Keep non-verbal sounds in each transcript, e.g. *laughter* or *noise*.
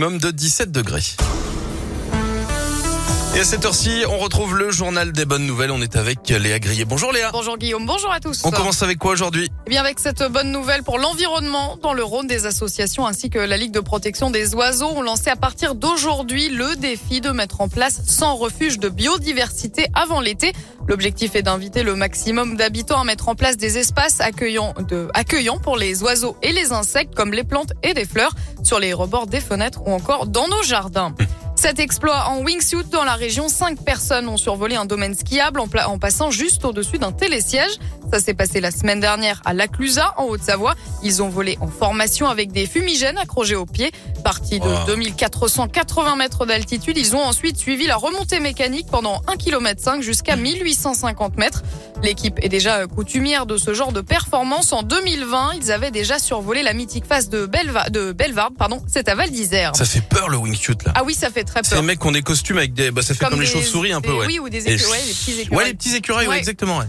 Même de 17 degrés. Et à cette heure-ci, on retrouve le journal des bonnes nouvelles. On est avec Léa Grillet. Bonjour Léa. Bonjour Guillaume, bonjour à tous. On commence avec quoi aujourd'hui? Eh bien avec cette bonne nouvelle pour l'environnement dans le Rhône des associations ainsi que la Ligue de protection des oiseaux ont lancé à partir d'aujourd'hui le défi de mettre en place 100 refuges de biodiversité avant l'été. L'objectif est d'inviter le maximum d'habitants à mettre en place des espaces accueillants, de, accueillants pour les oiseaux et les insectes comme les plantes et des fleurs sur les rebords des fenêtres ou encore dans nos jardins. Cet exploit en wingsuit dans la région, cinq personnes ont survolé un domaine skiable en, passant juste au-dessus d'un télésiège. Ça s'est passé la semaine dernière à Laclusa, en Haute-Savoie. Ils ont volé en formation avec des fumigènes accrochés aux pieds. Partis de 2480 mètres d'altitude, ils ont ensuite suivi la remontée mécanique pendant 1 km jusqu'à 1850 mètres. L'équipe est déjà coutumière de ce genre de performance. En 2020, ils avaient déjà survolé la mythique face de, Belva de Belvarde, pardon, c'est à Val d'Isère. Ça fait peur le wingsuit là. Ah oui, ça fait très peur. C'est les mecs qui ont des costumes avec des, bah ça fait comme, les chauves-souris un peu, ouais. Oui, ou des écureuils, les petits écureuils. Ouais, les petits écureuils, ouais. exactement, ouais.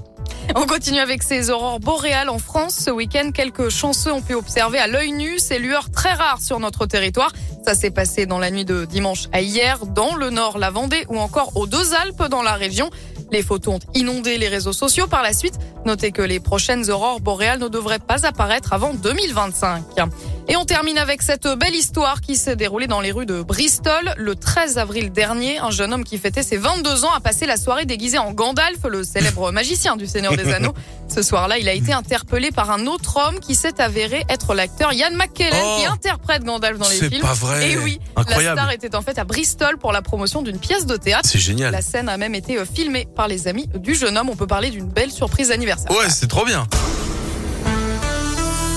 On continue avec ces aurores boréales en France. Ce week-end, quelques chanceux ont pu observer à l'œil nu ces lueurs très rares sur notre territoire. Ça s'est passé dans la nuit de dimanche à hier, dans le nord, la Vendée ou encore aux deux Alpes dans la région. Les photos ont inondé les réseaux sociaux par la suite. Notez que les prochaines aurores boréales ne devraient pas apparaître avant 2025. Et on termine avec cette belle histoire qui s'est déroulée dans les rues de Bristol. Le 13 avril dernier, un jeune homme qui fêtait ses 22 ans a passé la soirée déguisé en Gandalf, le célèbre *laughs* magicien du Seigneur des Anneaux. *laughs* Ce soir-là, il a été interpellé par un autre homme qui s'est avéré être l'acteur Ian McKellen oh qui interprète Gandalf dans les films. C'est pas vrai. Et oui, Incroyable. la star était en fait à Bristol pour la promotion d'une pièce de théâtre. C'est génial. La scène a même été filmée par les amis du jeune homme. On peut parler d'une belle surprise anniversaire. Ouais, c'est trop bien.